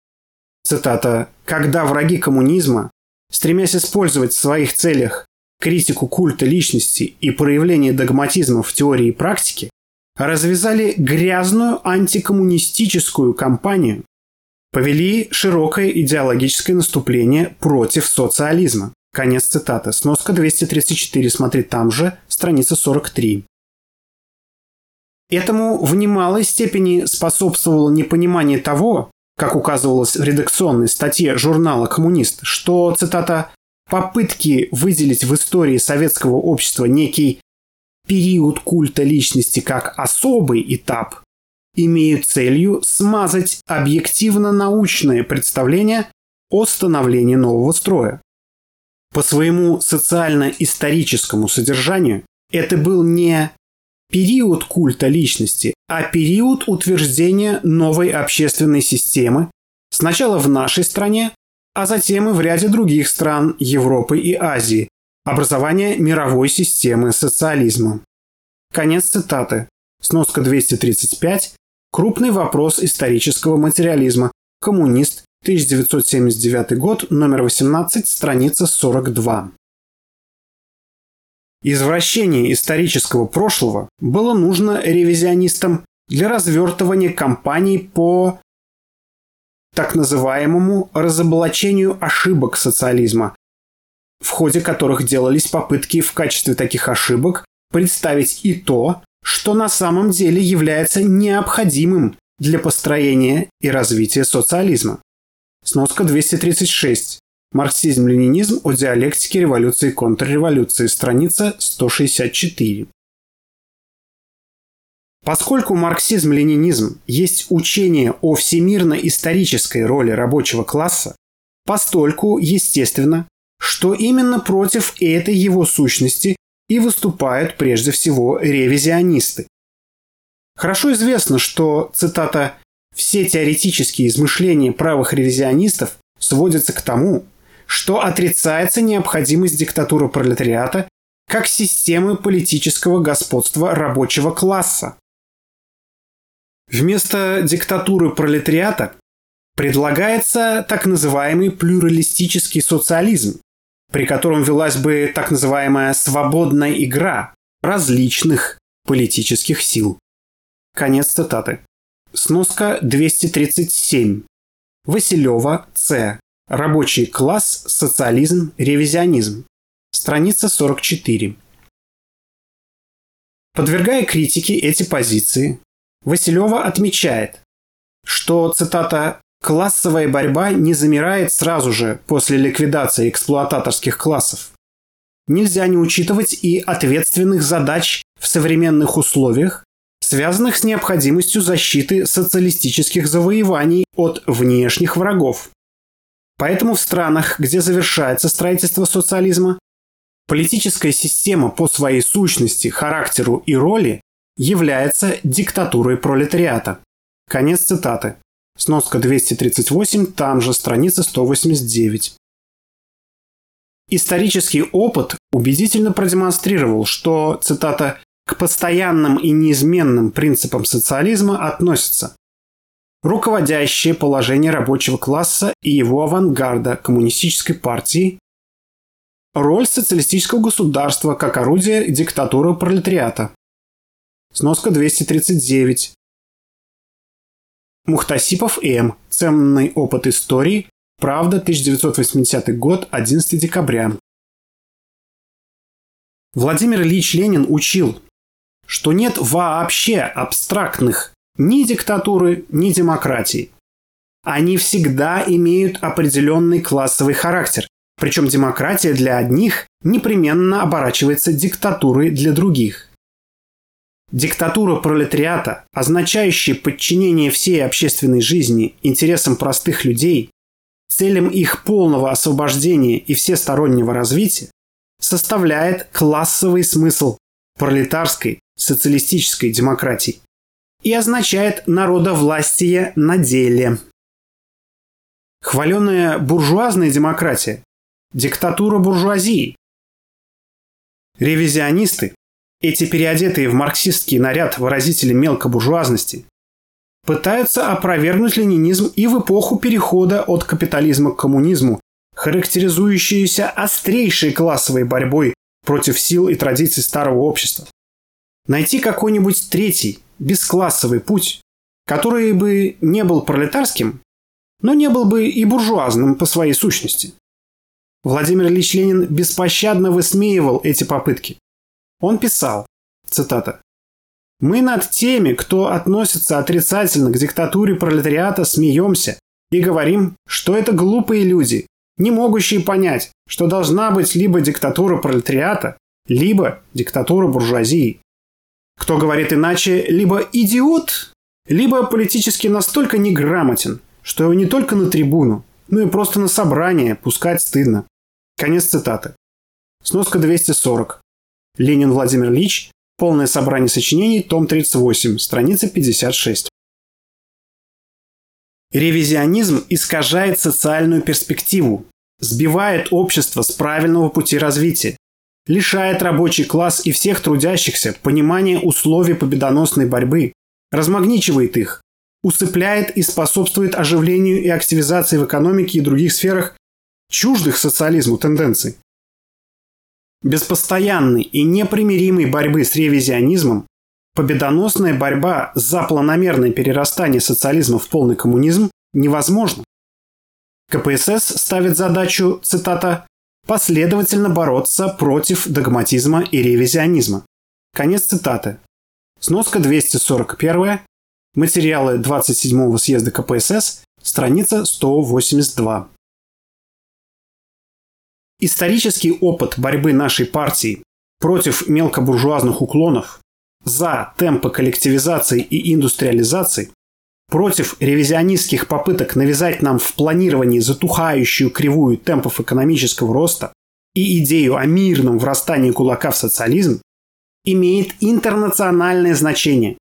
Цитата «Когда враги коммунизма, стремясь использовать в своих целях критику культа личности и проявление догматизма в теории и практике, развязали грязную антикоммунистическую кампанию, повели широкое идеологическое наступление против социализма. Конец цитаты. Сноска 234. Смотри там же, страница 43. Этому в немалой степени способствовало непонимание того, как указывалось в редакционной статье журнала «Коммунист», что, цитата, «попытки выделить в истории советского общества некий период культа личности как особый этап имеют целью смазать объективно-научное представление о становлении нового строя. По своему социально-историческому содержанию это был не период культа личности, а период утверждения новой общественной системы сначала в нашей стране, а затем и в ряде других стран Европы и Азии, образование мировой системы социализма. Конец цитаты. Сноска 235. Крупный вопрос исторического материализма. Коммунист. 1979 год, номер 18, страница 42. Извращение исторического прошлого было нужно ревизионистам для развертывания кампаний по так называемому разоблачению ошибок социализма, в ходе которых делались попытки в качестве таких ошибок представить и то, что на самом деле является необходимым для построения и развития социализма. Сноска 236. Марксизм-ленинизм о диалектике революции и контрреволюции. Страница 164. Поскольку марксизм-ленинизм есть учение о всемирно-исторической роли рабочего класса, постольку естественно, что именно против этой его сущности и выступают прежде всего ревизионисты. Хорошо известно, что, цитата, «все теоретические измышления правых ревизионистов сводятся к тому, что отрицается необходимость диктатуры пролетариата как системы политического господства рабочего класса. Вместо диктатуры пролетариата предлагается так называемый плюралистический социализм, при котором велась бы так называемая свободная игра различных политических сил. Конец цитаты. Сноска 237. Василева, С. Рабочий класс, социализм, ревизионизм. Страница 44. Подвергая критике эти позиции, Василева отмечает, что, цитата, Классовая борьба не замирает сразу же после ликвидации эксплуататорских классов. Нельзя не учитывать и ответственных задач в современных условиях, связанных с необходимостью защиты социалистических завоеваний от внешних врагов. Поэтому в странах, где завершается строительство социализма, политическая система по своей сущности, характеру и роли является диктатурой пролетариата. Конец цитаты. Сноска 238, там же страница 189. Исторический опыт убедительно продемонстрировал, что, цитата, «к постоянным и неизменным принципам социализма относятся руководящее положение рабочего класса и его авангарда коммунистической партии, роль социалистического государства как орудие диктатуры пролетариата. Сноска 239. Мухтасипов М. Ценный опыт истории. Правда, 1980 год, 11 декабря. Владимир Ильич Ленин учил, что нет вообще абстрактных ни диктатуры, ни демократии. Они всегда имеют определенный классовый характер, причем демократия для одних непременно оборачивается диктатурой для других. Диктатура пролетариата, означающая подчинение всей общественной жизни интересам простых людей, целям их полного освобождения и всестороннего развития, составляет классовый смысл пролетарской социалистической демократии и означает народовластие на деле. Хваленая буржуазная демократия – диктатура буржуазии. Ревизионисты, эти переодетые в марксистский наряд выразители мелкобуржуазности, пытаются опровергнуть ленинизм и в эпоху перехода от капитализма к коммунизму, характеризующуюся острейшей классовой борьбой против сил и традиций старого общества. Найти какой-нибудь третий, бесклассовый путь, который бы не был пролетарским, но не был бы и буржуазным по своей сущности. Владимир Ильич Ленин беспощадно высмеивал эти попытки. Он писал, цитата, «Мы над теми, кто относится отрицательно к диктатуре пролетариата, смеемся и говорим, что это глупые люди, не могущие понять, что должна быть либо диктатура пролетариата, либо диктатура буржуазии. Кто говорит иначе, либо идиот, либо политически настолько неграмотен, что его не только на трибуну, но и просто на собрание пускать стыдно. Конец цитаты. Сноска 240. Ленин Владимир Ильич. Полное собрание сочинений. Том 38. Страница 56. Ревизионизм искажает социальную перспективу, сбивает общество с правильного пути развития, лишает рабочий класс и всех трудящихся понимания условий победоносной борьбы, размагничивает их, усыпляет и способствует оживлению и активизации в экономике и других сферах чуждых социализму тенденций. Без постоянной и непримиримой борьбы с ревизионизмом победоносная борьба за планомерное перерастание социализма в полный коммунизм невозможна. КПСС ставит задачу, цитата, последовательно бороться против догматизма и ревизионизма. Конец цитаты. Сноска 241. Материалы 27-го съезда КПСС, страница 182. Исторический опыт борьбы нашей партии против мелкобуржуазных уклонов, за темпы коллективизации и индустриализации, против ревизионистских попыток навязать нам в планировании затухающую кривую темпов экономического роста и идею о мирном врастании кулака в социализм, имеет интернациональное значение.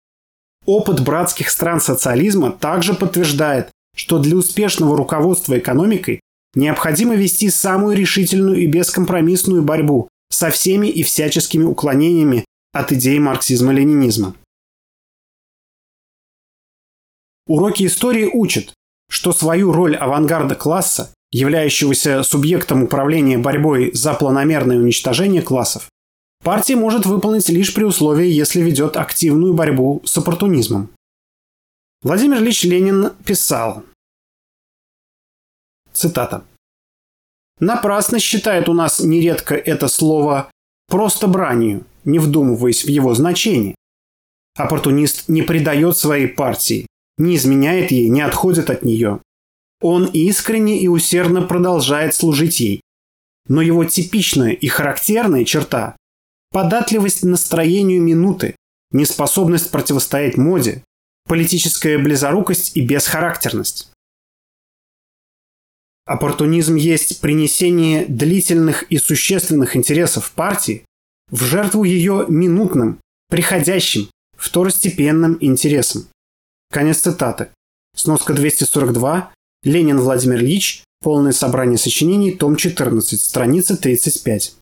Опыт братских стран социализма также подтверждает, что для успешного руководства экономикой необходимо вести самую решительную и бескомпромиссную борьбу со всеми и всяческими уклонениями от идей марксизма-ленинизма. Уроки истории учат, что свою роль авангарда класса, являющегося субъектом управления борьбой за планомерное уничтожение классов, партия может выполнить лишь при условии, если ведет активную борьбу с оппортунизмом. Владимир Ильич Ленин писал, цитата, «Напрасно считает у нас нередко это слово просто бранью, не вдумываясь в его значение. Оппортунист не предает своей партии, не изменяет ей, не отходит от нее. Он искренне и усердно продолжает служить ей. Но его типичная и характерная черта – податливость настроению минуты, неспособность противостоять моде, политическая близорукость и бесхарактерность. Оппортунизм есть принесение длительных и существенных интересов партии в жертву ее минутным, приходящим, второстепенным интересам. Конец цитаты. Сноска 242. Ленин Владимир Ильич. Полное собрание сочинений. Том 14. Страница 35.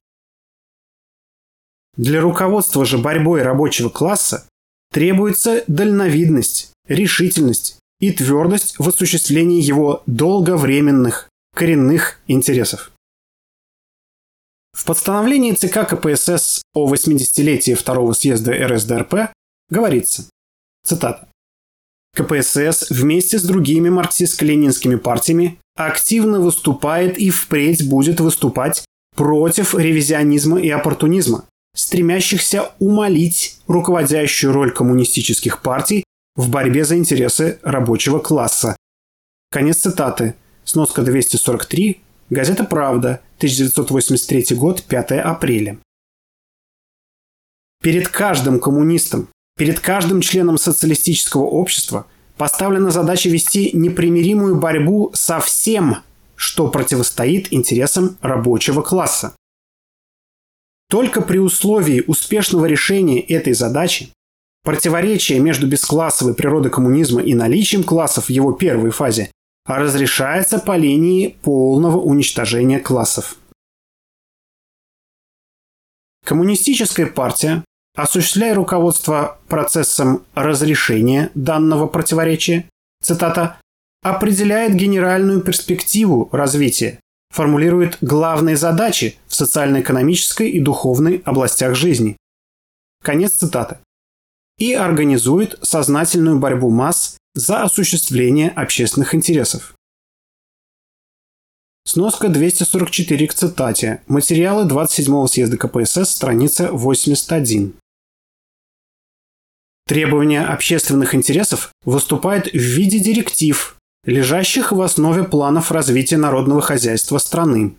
Для руководства же борьбой рабочего класса требуется дальновидность, решительность и твердость в осуществлении его долговременных, коренных интересов. В постановлении ЦК КПСС о 80-летии второго съезда РСДРП говорится, цитата, КПСС вместе с другими марксистско-ленинскими партиями активно выступает и впредь будет выступать против ревизионизма и оппортунизма, стремящихся умолить руководящую роль коммунистических партий в борьбе за интересы рабочего класса. Конец цитаты. Сноска 243. Газета «Правда», 1983 год, 5 апреля. Перед каждым коммунистом, перед каждым членом социалистического общества поставлена задача вести непримиримую борьбу со всем, что противостоит интересам рабочего класса. Только при условии успешного решения этой задачи противоречие между бесклассовой природой коммунизма и наличием классов в его первой фазе разрешается по линии полного уничтожения классов. Коммунистическая партия, осуществляя руководство процессом разрешения данного противоречия, цитата, определяет генеральную перспективу развития, формулирует главные задачи в социально-экономической и духовной областях жизни. Конец цитаты. И организует сознательную борьбу масс за осуществление общественных интересов. Сноска 244 к цитате. Материалы 27-го съезда КПСС, страница 81. Требования общественных интересов выступают в виде директив, лежащих в основе планов развития народного хозяйства страны.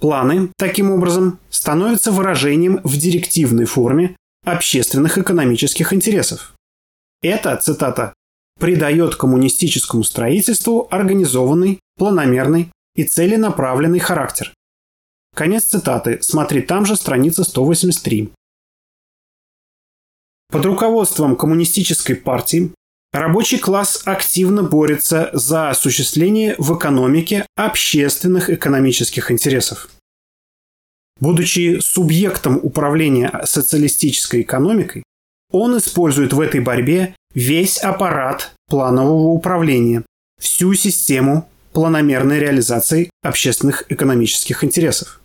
Планы, таким образом, становятся выражением в директивной форме общественных экономических интересов. Это, цитата, придает коммунистическому строительству организованный, планомерный и целенаправленный характер. Конец цитаты. Смотри там же страница 183. Под руководством коммунистической партии рабочий класс активно борется за осуществление в экономике общественных экономических интересов. Будучи субъектом управления социалистической экономикой, он использует в этой борьбе весь аппарат планового управления, всю систему планомерной реализации общественных экономических интересов.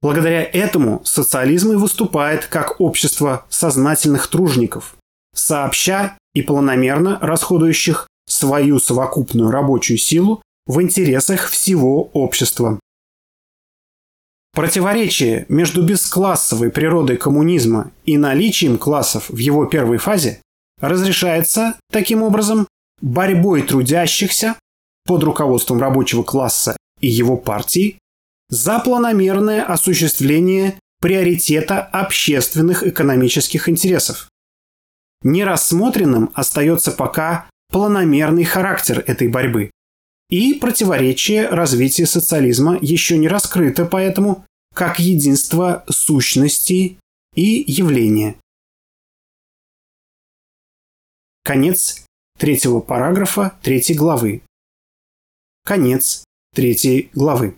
Благодаря этому социализм и выступает как общество сознательных тружников, сообща и планомерно расходующих свою совокупную рабочую силу в интересах всего общества. Противоречие между бесклассовой природой коммунизма и наличием классов в его первой фазе разрешается, таким образом, борьбой трудящихся под руководством рабочего класса и его партии за планомерное осуществление приоритета общественных экономических интересов. Нерассмотренным остается пока планомерный характер этой борьбы. И противоречие развития социализма еще не раскрыто поэтому как единство сущности и явления. Конец третьего параграфа третьей главы. Конец третьей главы.